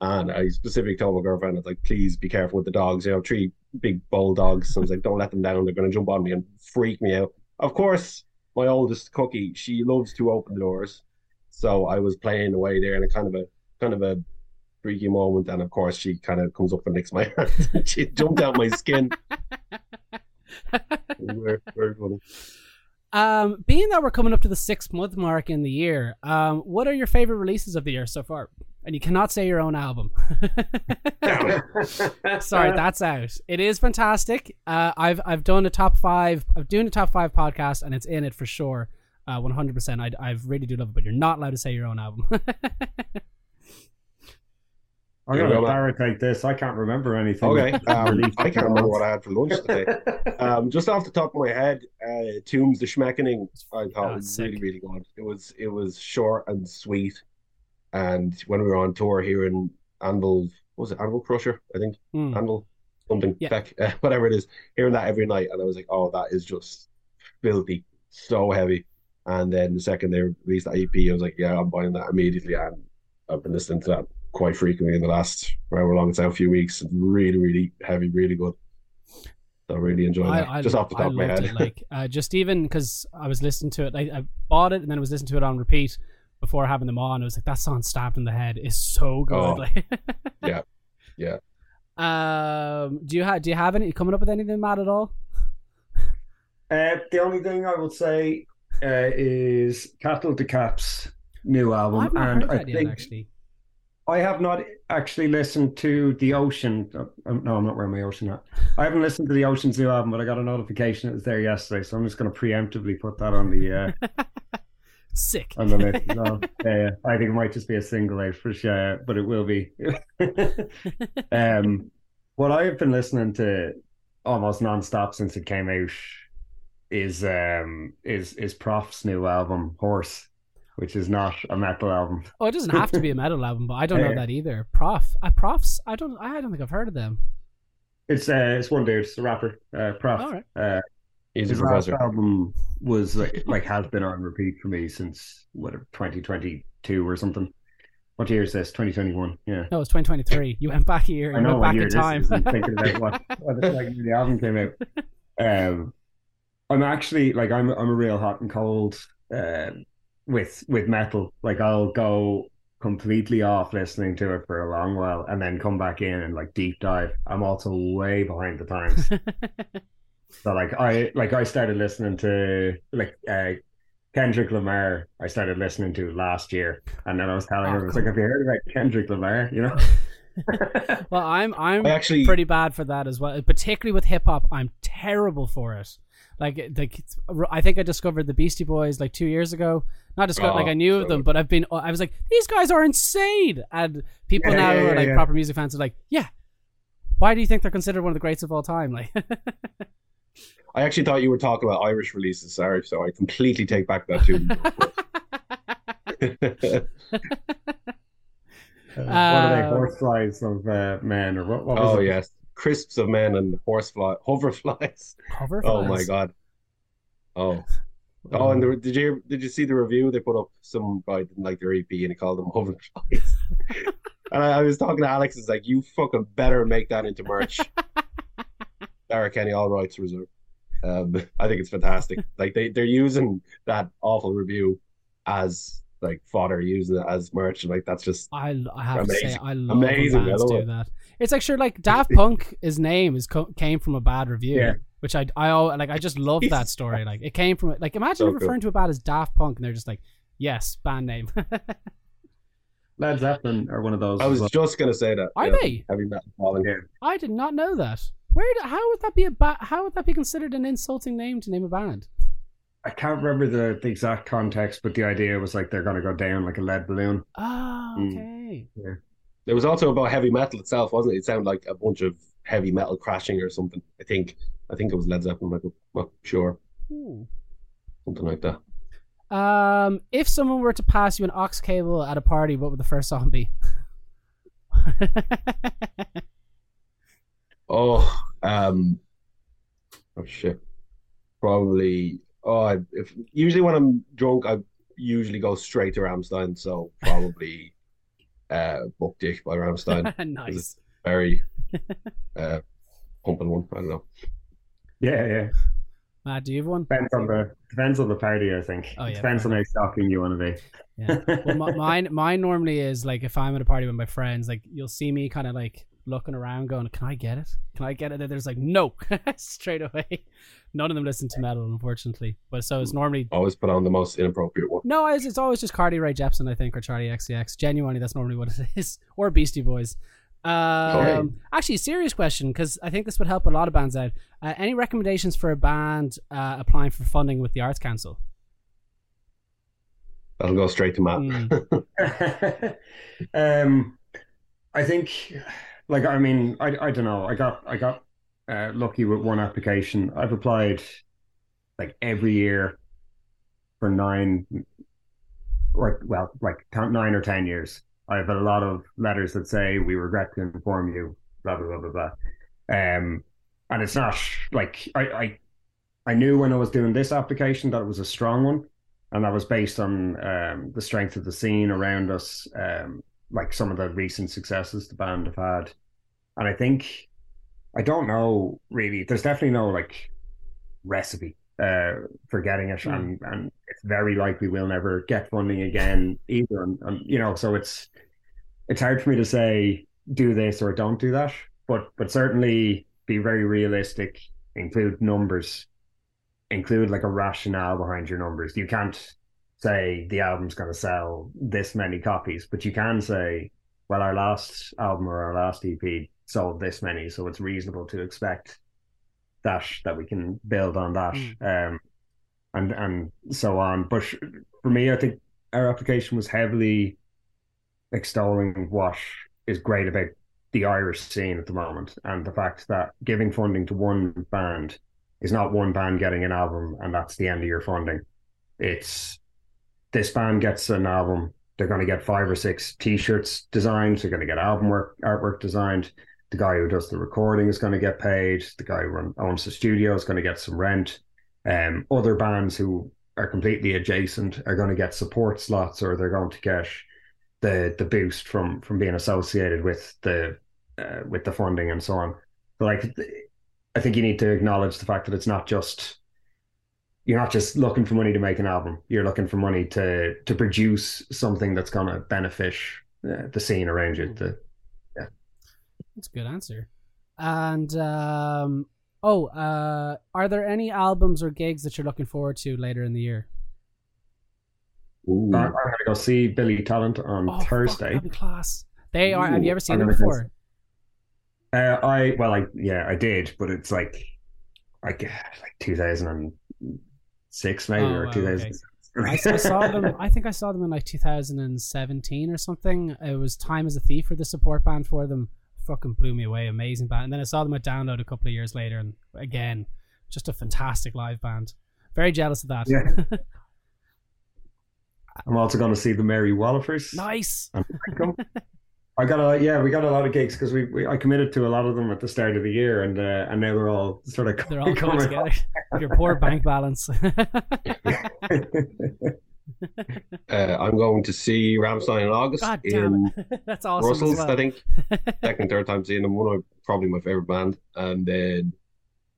And I specifically told my girlfriend, I was like, please be careful with the dogs. You know, three big bulldogs. So I was like, don't let them down. They're going to jump on me and freak me out. Of course, my oldest cookie, she loves to open the doors. So I was playing away there in a kind of a kind of a freaky moment. And of course, she kind of comes up and licks my [laughs] hand. she jumped out my skin. [laughs] very, very funny. Um, being that we're coming up to the six month mark in the year, um, what are your favorite releases of the year so far? And you cannot say your own album. [laughs] Sorry, that's out. It is fantastic. Uh, I've I've done a top five. I'm doing a top five podcast, and it's in it for sure. Uh, 100%. I I really do love it, but you're not allowed to say your own album. [laughs] I'm Here gonna go, Matt. barricade this. I can't remember anything. Okay, [laughs] um, I can't remember what I had for lunch today. [laughs] Um, just off the top of my head, uh, TOOMS the Schmeckening, I thought Oh, was sick. really, really good. It was it was short and sweet. And when we were on tour here in Anvil, what was it Anvil Crusher? I think Hmm. Anvil something, Yeah. Beck, uh, [laughs] whatever it is. Hearing that every night, and I was like, oh, that is just filthy, so heavy. And then the second they released that EP, I was like, yeah, I'm buying that immediately. And I've been listening to that quite frequently in the last however long it's out, a few weeks. Really, really heavy, really good. So I really enjoyed that. I, I, Just off the I top of my head. it. [laughs] Like uh, just even because I was listening to it, like I bought it and then I was listening to it on repeat before having them on. I was like, that song "Stabbed in the Head" is so good. Oh, [laughs] yeah, yeah. Um, do you have do you have any coming up with anything, Matt, at all? Uh, the only thing I would say uh, is Cattle Decap's new album, I've and heard I that yet. think Actually, I have not actually listened to the Ocean. oh, no, I'm not wearing my Ocean hat. I haven't listened to the Ocean's new album, but I got a notification it was there yesterday, so I'm just going to preemptively put that on the uh, [laughs] sick. on the list. [laughs] No, yeah, I think it might just be a single out for sure, but it will be. [laughs] um, what I have been listening to almost non-stop since it came out is um is is Prof's new album Horse, which is not a metal album. oh, it doesn't have to be a [laughs] metal album, but I don't know Yeah. that either. Prof, uh, profs. I don't. I don't think I've heard of them. It's uh it's one dude, it's a rapper, uh, Prof. All right. Uh, He's a his last album was like like has been on repeat for me since what 2022 or something. What year is this? 2021. Yeah. No, it's 2023. You went back a year. I know went what back year in time. is. Thinking about [laughs] what, what the like the album came out. [laughs] Um, I'm actually like I'm I'm a real hot and cold uh, with with metal. Like I'll go completely off listening to it for a long while and then come back in and like deep dive. I'm also way behind the times. [laughs] so like I like I started listening to like uh, Kendrick Lamar. I started listening to last year, and then I was telling Oh, her, I was like, "Have you heard about Kendrick Lamar?" You know. [laughs] well, I'm I'm I actually pretty bad for that as well. Particularly with hip hop, I'm terrible for it. Like, like I think I discovered the Beastie Boys like two years ago. Not discovered, Oh, like I knew of them, but I've been. I was like, these guys are insane, and people Yeah, now yeah, who are like yeah. proper music fans are like, yeah. Why do you think they're considered one of the greats of all time? Like, [laughs] I actually thought you were talking about Irish releases. Sorry, so I completely take back that too. [laughs] [laughs] Uh, what are they? Uh, Horseflies of uh, men, or what? what was oh it? yes, crisps of men and horsefly, hoverflies. Hoverflies. Oh my god. Oh, oh, and the, did you did you see the review they put up? Some guy didn't like their EP and he called them hoverflies. [laughs] [laughs] and I, I was talking to Alex. It's like you fucking better make that into merch. [laughs] Daragh Kenny, all rights reserved. Um, I think it's fantastic. Like they they're using that awful review as like fodder, using it as merch. Like that's just I, I have to say, I love Amazing, when I bands love do it. that. It's like sure, like [laughs] Daft Punk, his name is co- came from a bad review, Yeah. which I I al- like. I just love that story. Like it came from like imagine So referring to a band as Daft Punk, and they're just like, yes, band name. [laughs] Led Zeppelin are one of those. I was well. just gonna say that. Are yeah, they? heavy metal falling? Yeah. I did not know that. Where? Did, how would that be a ba- How would that be considered an insulting name to name a band? I can't remember the, the exact context, but the idea was like they're going to go down like a lead balloon. Oh, Mm. okay. It was also about heavy metal itself, wasn't it? It sounded like a bunch of heavy metal crashing or something. I think. I think it was Led Zeppelin. Michael. Well, sure, Ooh. something like that. Um, if someone were to pass you an aux cable at a party, what would the first song be? [laughs] Oh, um, oh shit. Probably. Oh, I, if usually when I'm drunk, I usually go straight to Rammstein. So probably [laughs] uh, Bück dich by Rammstein. [laughs] nice. Very [laughs] uh, pumping one. I don't know. Yeah, yeah. Matt, do you have one? Depends on the depends on the party, I think. Oh, yeah, Depends on how shocking you want to be. Yeah. Well, my, mine, mine normally is like if I'm at a party with my friends, like you'll see me kind of like looking around, going, "Can I get it? Can I get it?" And there's like, "No," [laughs] straight away. None of them listen to metal, unfortunately. But so it's normally Always put on the most inappropriate one. no, it's, it's always just Carly Rae Jepsen, I think, or Charli XCX. Genuinely, that's normally what it [laughs] is, or Beastie Boys. Um, Okay. Actually, a serious question because I think this would help a lot of bands out. Uh, any recommendations for a band uh, applying for funding with the Arts Council? That'll go straight to Matt. Mm. [laughs] um, I think, like, I mean, I, I don't know. I got I got uh, lucky with one application. I've applied like every year for nine, or well, like nine or ten years. I've a lot of letters that say we regret to inform you, blah blah blah blah blah. Um, and it's not like I I I knew when I was doing this application that it was a strong one and that was based on um, the strength of the scene around us, um, like some of the recent successes the band have had. And I think I don't know really. There's definitely no like recipe uh, for getting it, Mm. and and it's very likely we'll never get funding again either. And, and you know, so it's it's hard for me to say do this or don't do that, but but certainly be very realistic, include numbers include like a rationale behind your numbers. You can't say the album's going to sell this many copies, but you can say, well, our last album or our last EP sold this many, so it's reasonable to expect that that we can build on that, um, and and so on. But for me, I think our application was heavily extolling what is great about the Irish scene at the moment, and the fact that giving funding to one band is not one band getting an album and that's the end of your funding. It's this band gets an album, they're going to get five or six T-shirts designed, they're going to get album work artwork designed. The guy who does the recording is going to get paid. The guy who owns the studio is going to get some rent. Um, other bands who are completely adjacent are going to get support slots, or they're going to get the the boost from from being associated with the uh, with the funding and so on. But like I think you need to acknowledge the fact that it's not just you're not just looking for money to make an album. You're looking for money to to produce something that's going to benefit uh, the scene around you. The, That's a good answer. And um, oh, uh, are there any albums or gigs that you're looking forward to later in the year? Ooh. I'm going to go see Billy Talent on Oh, Thursday. that'd class. They are. Have you ever seen I'm them before? Uh, I well, I yeah, I did, but it's like like like 2006 maybe Oh, or wow, 2000. I, I saw them. I think I saw them in like 2017 or something. It was Time as a Thief for the support band for them. Fucking blew me away. Amazing band. And then I saw them at Download a couple of years later, and again, just a fantastic live band. Very jealous of that. Yeah. [laughs] I'm also going to see the Mary Wallopers. nice. [laughs] and Franco. I got a yeah, we got a lot of gigs because we, we I committed to a lot of them at the start of the year, and uh, and now they're all sort of They're [laughs] all coming together. [laughs] Your poor bank balance. [laughs] Uh, I'm going to see Rammstein in August God in damn it. That's awesome. Brussels, well. I think. Second, third time seeing them. One of probably my favorite band. And then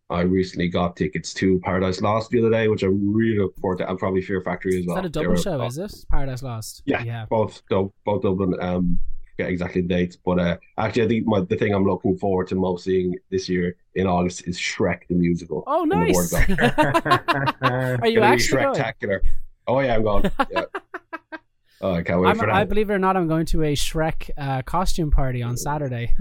I recently got tickets to Paradise Lost the other day, which I really look forward to, and probably Fear Factory as Is well. that a They double were- show? Is it Paradise Lost? Yeah. Yeah. both Dub- both Dublin. Um, forget exactly the dates, but uh, actually, I think my, the thing I'm looking forward to most seeing this year in August is Shrek the musical. Oh, in the nice. [laughs] Are you Gonna be actually going? Shrektacular. Oh yeah, I'm going. [laughs] Yeah. Oh, I can't wait I'm, for that. I believe it or not, I'm going to a Shrek uh, costume party on Saturday.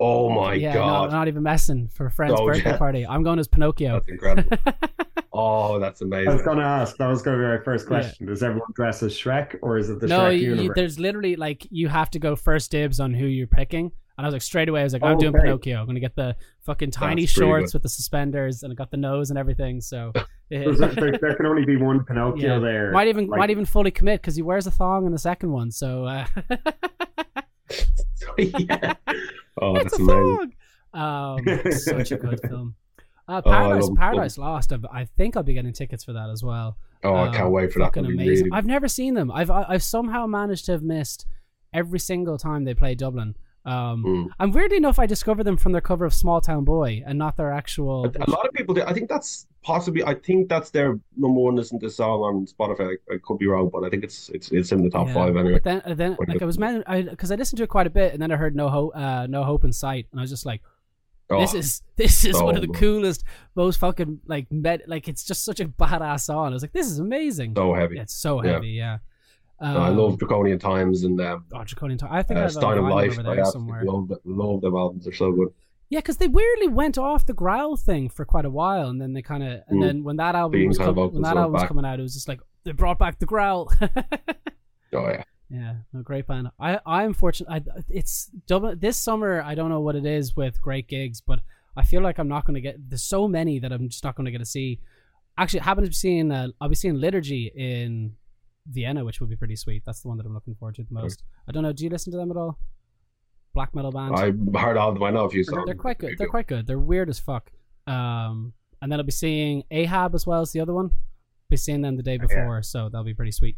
Oh my yeah, god, no, not even messing for a friend's Oh, birthday yeah. party. I'm going as Pinocchio. that's incredible. [laughs] oh, that's amazing. I was going to ask. That was going to be my first question. Does everyone dress as Shrek, or is it the no, Shrek you, universe? there's literally like you have to go first dibs on who you're picking. And I was like, straight away, I was like, I'm Oh, doing okay. Pinocchio. I'm gonna get the fucking tiny That's shorts with the suspenders, and I got the nose and everything. So [laughs] There's there, there [laughs] can only be one Pinocchio Yeah. there. might even Like, might even fully commit because he wears a thong in the second one. So uh, [laughs] yeah. Oh, it's that's a amazing. Um, such a good [laughs] film. Uh, Oh, Paradise, love- Paradise Lost. I, I think I'll be getting tickets for that as well. Oh, I Um, can't wait for that. Fucking That'd be amazing. really- I've never seen them. I've I- I've somehow managed to have missed every single time they play Dublin. Um, Mm. and weirdly enough, I discovered them from their cover of Small Town Boy and not their actual. A, a lot of people do. I think that's possibly. I think that's their number one listen to song on Spotify. I, I could be wrong, but I think it's it's it's in the top Yeah. five anyway. But then, then do like I was meant, I because I listened to it quite a bit, and then I heard no hope, uh, no hope in sight, and I was just like, this Oh, is this is so one of the coolest, most fucking like med, like it's just such a badass song. I was like, this is amazing. so heavy. Yeah, it's so Yeah. heavy, yeah. Um, I love Draconian Times and um, oh, Draconian Time. I think I uh, a Stein of Life. I absolutely love love them albums. They're so good. Yeah, because they weirdly went off the growl thing for quite a while, and then they kind of, and Mm. then when that album Being was com- when that album was back. coming out, it was just like they brought back the growl. [laughs] Oh yeah. Yeah, no, great band. I I'm fortunate. I, it's double this summer. I don't know what it is with great gigs, but I feel like I'm not going to get. There's so many that I'm just not going to get to see. Actually, I happen to be seeing. Uh, I'll be seeing Liturgy in Vienna, which would be pretty sweet. That's the one that I'm looking forward to the most. I don't know. Do you listen to them at all? Black metal band. I heard all of them. I know a few songs. they're quite good. They're quite good. They're weird as fuck. Um, and then I'll be seeing Ahab as well as the other one. Be seeing them the day before, so that'll be pretty sweet.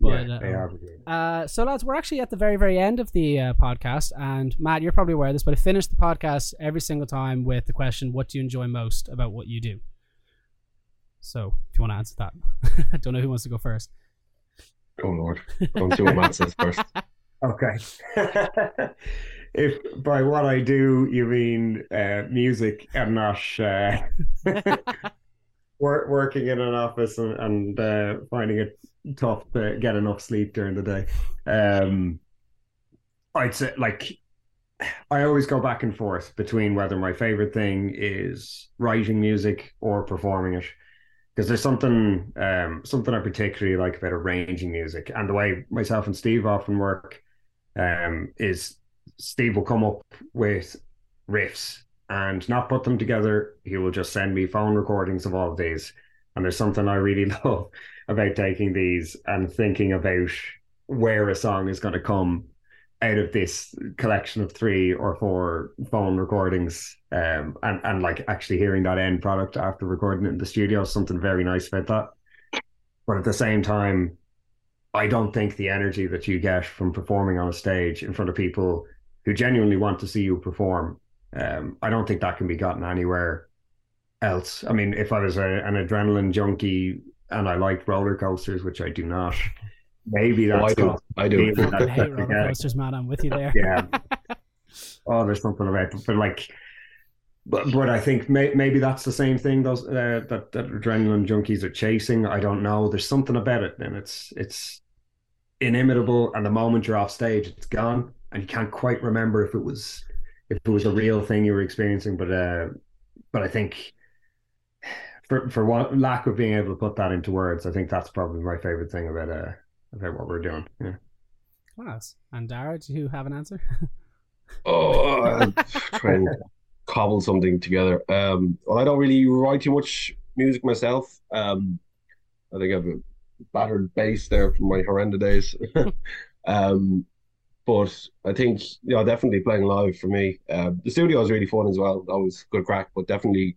But yeah, uh, they are. good. uh, so lads, we're actually at the very, very end of the uh, podcast, and Matt, you're probably aware of this, but I finish the podcast every single time with the question, "What do you enjoy most about what you do?" So, if you want to answer that, [laughs] I don't know who wants to go first. Oh lord. Go and see what Matt says first. [laughs] Okay. [laughs] if by what I do you mean uh, music and not uh, wor- working in an office and, and uh, finding it tough to get enough sleep during the day, um, I'd say like I always go back and forth between whether my favorite thing is writing music or performing it because there's something um, something I particularly like about arranging music and the way myself and Steve often work um, is Steve will come up with riffs and not put them together. He will just send me phone recordings of all of these. And there's something I really [laughs] love about taking these and thinking about where a song is going to come out of this collection of three or four phone recordings um, and, and like actually hearing that end product after recording it in the studio something very nice about that. But at the same time, I don't think the energy that you get from performing on a stage in front of people who genuinely want to see you perform, um, I don't think that can be gotten anywhere else. I mean, if I was a, an adrenaline junkie and I liked roller coasters, which I do not, maybe Oh, that's I do. not- I do. Maybe I that- hate roller Yeah. coasters, man. I'm with you there. yeah. [laughs] oh, there's something about it, but like, but but I think may, maybe that's the same thing. Those uh, that that adrenaline junkies are chasing. I don't know. There's something about it, and it's it's inimitable. And the moment you're off stage, it's gone, and you can't quite remember if it was if it was a real thing you were experiencing. But uh, but I think. For for what lack of being able to put that into words, I think that's probably my favorite thing about uh about what we're doing. Yeah. Class. And Daragh, do you have an answer? [laughs] Oh, I'll try and cobble something together. Um, well, I don't really write too much music myself. Um, I think I have a battered bass there from my horrendous days. [laughs] um, but I think you know definitely playing live for me. Uh, the studio is really fun as well. Always good crack, but definitely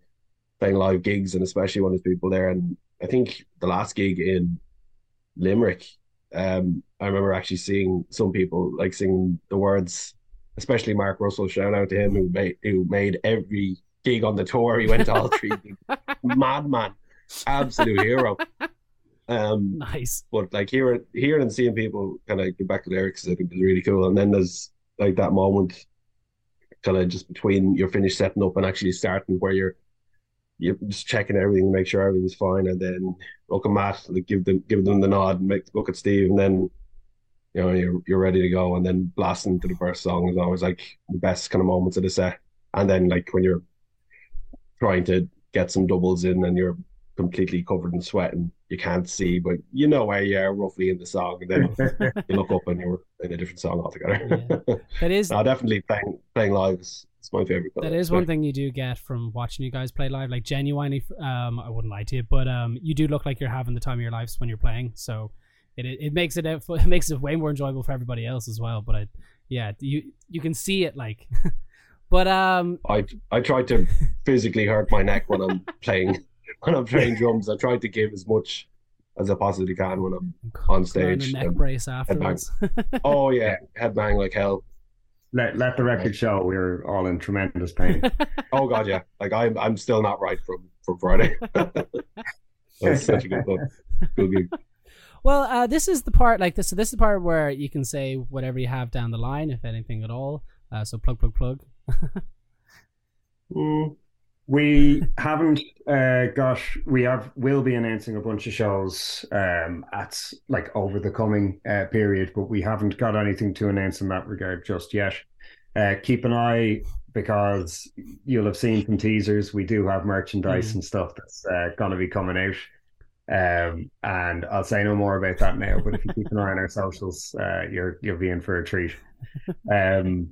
playing live gigs and especially when there's people there. And I think the last gig in Limerick, um, I remember actually seeing some people like singing the words especially Mark Russell. Shout out to him who made who made every gig on the tour. He went to all three. [laughs] Madman, absolute hero. Um, nice. but like hearing hearing and seeing people kind of get back to lyrics, I think is really cool. And then there's like that moment, kind of just between you're finished setting up and actually starting, where you're you're just checking everything, to make sure everything's fine, and then look at Matt, like give them give them the nod, and make look at Steve, and then you know you're you're ready to go, and then blasting to the first song is always like the best kind of moments of the set. And then like when you're trying to get some doubles in and you're completely covered in sweat and you can't see, but you know where you are roughly in the song, and then [laughs] you look up and you're in a different song altogether. That is [laughs] no, definitely playing playing live is, is my favorite. that is one thing you do get from watching you guys play live. Like genuinely, um, I wouldn't lie to you, but um, you do look like you're having the time of your lives when you're playing. So it it, it makes it [laughs] it makes it way more enjoyable for everybody else as well. But I, yeah, you you can see it like. [laughs] but um, I I tried to physically hurt my neck when I'm [laughs] playing when I'm playing drums. I tried to give as much as I possibly can when I'm on put on a stage neck brace afterwards. oh yeah, headbang like hell. Let let the record show we were all in tremendous pain. [laughs] Oh god, yeah. Like I'm I'm still not right from from Friday. [laughs] That's such a good one. Good gig. well, uh, this is the part like this. So this is the part where you can say whatever you have down the line, if anything at all. Uh, so plug, plug, plug. [laughs] Mm, We haven't uh gosh, we have will be announcing a bunch of shows um at like over the coming uh period, but we haven't got anything to announce in that regard just yet. Uh keep an eye because you'll have seen some teasers. We do have merchandise Mhm. and stuff that's uh, gonna be coming out. Um and I'll say no more about that now, but if you keep an eye on our socials, uh you're you'll be in for a treat. [laughs] Um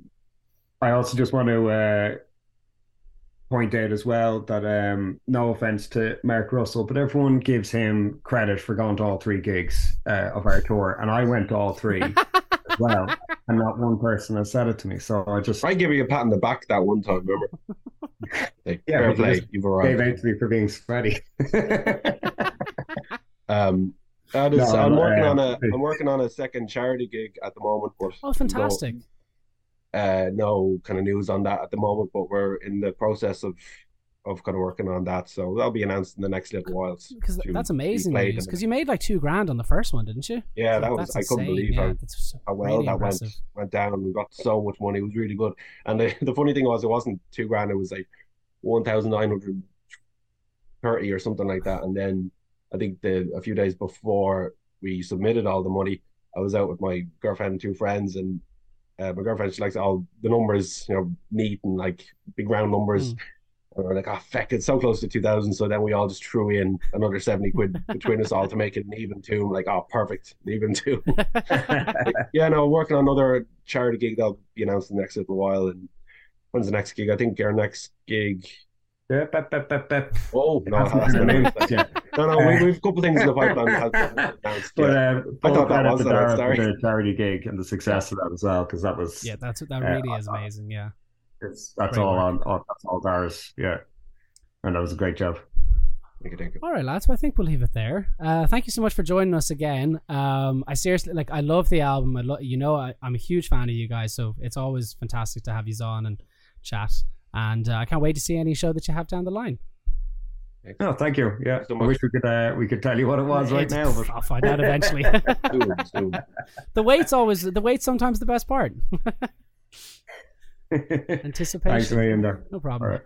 I also just want to uh point out as well that um no offense to Mark Russell, but everyone gives him credit for going to all three gigs uh, of our tour, and I went to all three as [laughs] well, and not one person has said it to me. So I just I give you a pat on the back that one time, remember? [laughs] Like, Yeah, fair but you play, you've gave arrived. out to me for being sweaty. [laughs] Um that is, No, I'm working uh, on a I'm working on a second charity gig at the moment, but Oh, fantastic! no, uh, no kind of news on that at the moment. But we're in the process of of kind of working on that, so that'll be announced in the next little while. Because that's amazing played news. in Because you made like two grand on the first one, didn't you? Yeah, that was I couldn't believe yeah, how, how well really that impressive. went went down. We got so much money; it was really good. And the, [laughs] the funny thing was, it wasn't two grand; it was like one thousand nine hundred thirty or something like that. And then I think the a few days before we submitted all the money, I was out with my girlfriend and two friends, and uh, my girlfriend she likes all the numbers, you know, neat and like big round numbers. Mm. And we're like, oh, feck, it's so close to 2000. So then we all just threw in another 70 quid between us all to make it an even two. I'm like, oh, perfect, an even two. [laughs] [laughs] yeah, no, working on another charity gig that'll be announced in the next little while. And when's the next gig? I think our next gig. Yeah, bep, bep, bep, bep. Oh, no, it Hasn't hasn't been been announced announced. yet. No, no, we, we've a couple of things in the pipeline. [laughs] that hasn't But yet. uh, I thought that was to the Daragh next the charity gig and the success of that as well, because that was yeah, that's that Uh, really is amazing. Yeah. it's, that's Great all work. on, on that's all Daragh's. Yeah, and that was a great job. Thank you, thank you. All right, lads. Well, I think we'll leave it there. Uh, thank you so much for joining us again. Um, I seriously like. I love the album. I lo- you know, I, I'm a huge fan of you guys, so it's always fantastic to have you on and chat. And uh, I can't wait to see any show that you have down the line. No, thank you. Yeah, so I wish we could uh, we could tell you what it was right It's- now. But I'll find out eventually. [laughs] Soon, soon. [laughs] the wait's always the wait's sometimes the best part. [laughs] thanks Anticipation. for being. No problem. All right.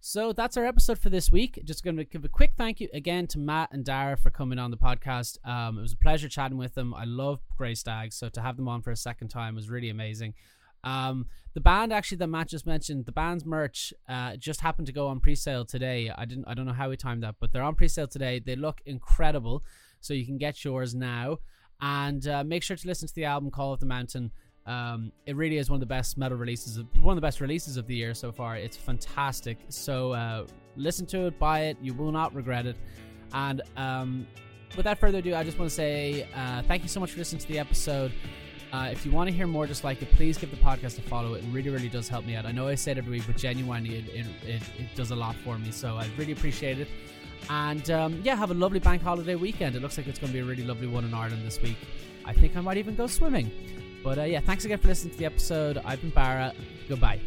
So that's our episode for this week. Just going to give a quick thank you again to Matt and Daragh for coming on the podcast. Um, it was a pleasure chatting with them. I love Grey Stags, so to have them on for a second time was really amazing. Um, the band actually that Matt just mentioned, the band's merch uh, just happened to go on pre-sale today. I didn't, I don't know how we timed that, but they're on pre-sale today. They look incredible, so you can get yours now. And uh, make sure to listen to the album Call of the Mountain. Um, it really is one of the best metal releases, of, one of the best releases of the year so far. It's fantastic. So uh, listen to it, buy it. You will not regret it. And um, without further ado, I just want to say uh, thank you so much for listening to the episode. Uh, if you want to hear more just like it, please give the podcast a follow. It really, really does help me out. I know I say it every week, but genuinely, it, it, it, does a lot for me. So I really appreciate it. And um, yeah, have a lovely bank holiday weekend. It looks like it's going to be a really lovely one in Ireland this week. I think I might even go swimming. But uh, yeah, thanks again for listening to the episode. I've been Barra. Goodbye.